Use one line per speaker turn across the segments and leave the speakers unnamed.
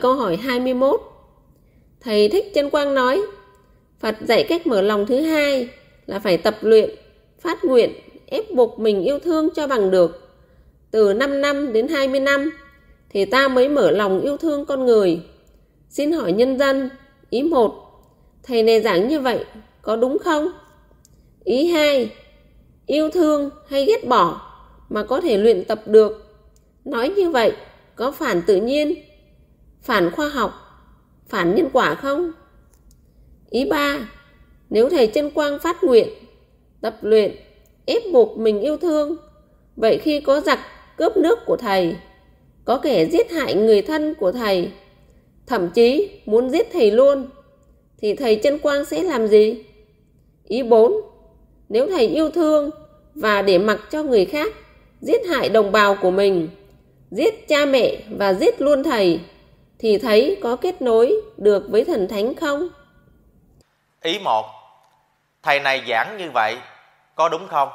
Câu hỏi 21 Thầy Thích Chân Quang nói Phật dạy cách mở lòng thứ hai là phải tập luyện, phát nguyện, ép buộc mình yêu thương cho bằng được. Từ 5 năm đến 20 năm thì ta mới mở lòng yêu thương con người. Xin hỏi nhân dân, ý 1, thầy này giảng như vậy có đúng không? Ý 2, yêu thương hay ghét bỏ mà có thể luyện tập được. Nói như vậy có phản tự nhiên, phản khoa học, phản nhân quả không? Ý ba nếu thầy chân quang phát nguyện, tập luyện, ép buộc mình yêu thương, vậy khi có giặc cướp nước của thầy, có kẻ giết hại người thân của thầy, thậm chí muốn giết thầy luôn, thì thầy chân quang sẽ làm gì? Ý 4. Nếu thầy yêu thương và để mặc cho người khác giết hại đồng bào của mình, giết cha mẹ và giết luôn thầy, thì thấy có kết nối được với thần thánh không?
Ý một, Thầy này giảng như vậy có đúng không?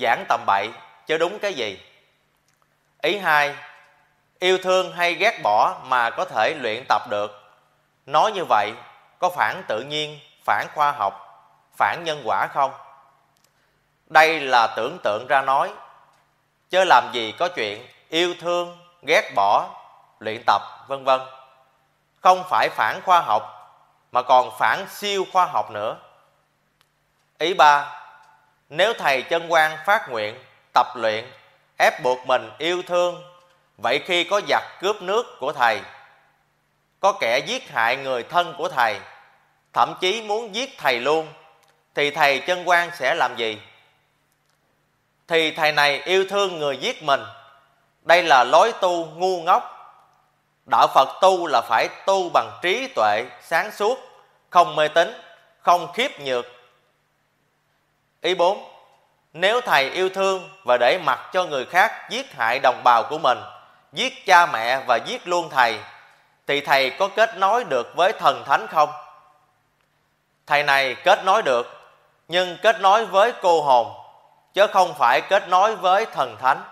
Giảng tầm bậy chứ đúng cái gì? Ý hai, Yêu thương hay ghét bỏ mà có thể luyện tập được. Nói như vậy có phản tự nhiên, phản khoa học, phản nhân quả không? Đây là tưởng tượng ra nói, chứ làm gì có chuyện yêu thương, ghét bỏ, luyện tập, vân vân. Không phải phản khoa học mà còn phản siêu khoa học nữa. Ý ba, nếu thầy chân quan phát nguyện, tập luyện, ép buộc mình yêu thương, vậy khi có giặc cướp nước của thầy, có kẻ giết hại người thân của thầy, thậm chí muốn giết thầy luôn, thì thầy chân quan sẽ làm gì? Thì thầy này yêu thương người giết mình, đây là lối tu ngu ngốc. Đạo Phật tu là phải tu bằng trí tuệ, sáng suốt, không mê tín, không khiếp nhược. Ý 4. Nếu thầy yêu thương và để mặc cho người khác giết hại đồng bào của mình, giết cha mẹ và giết luôn thầy, thì thầy có kết nối được với thần thánh không? Thầy này kết nối được, nhưng kết nối với cô hồn, chứ không phải kết nối với thần thánh.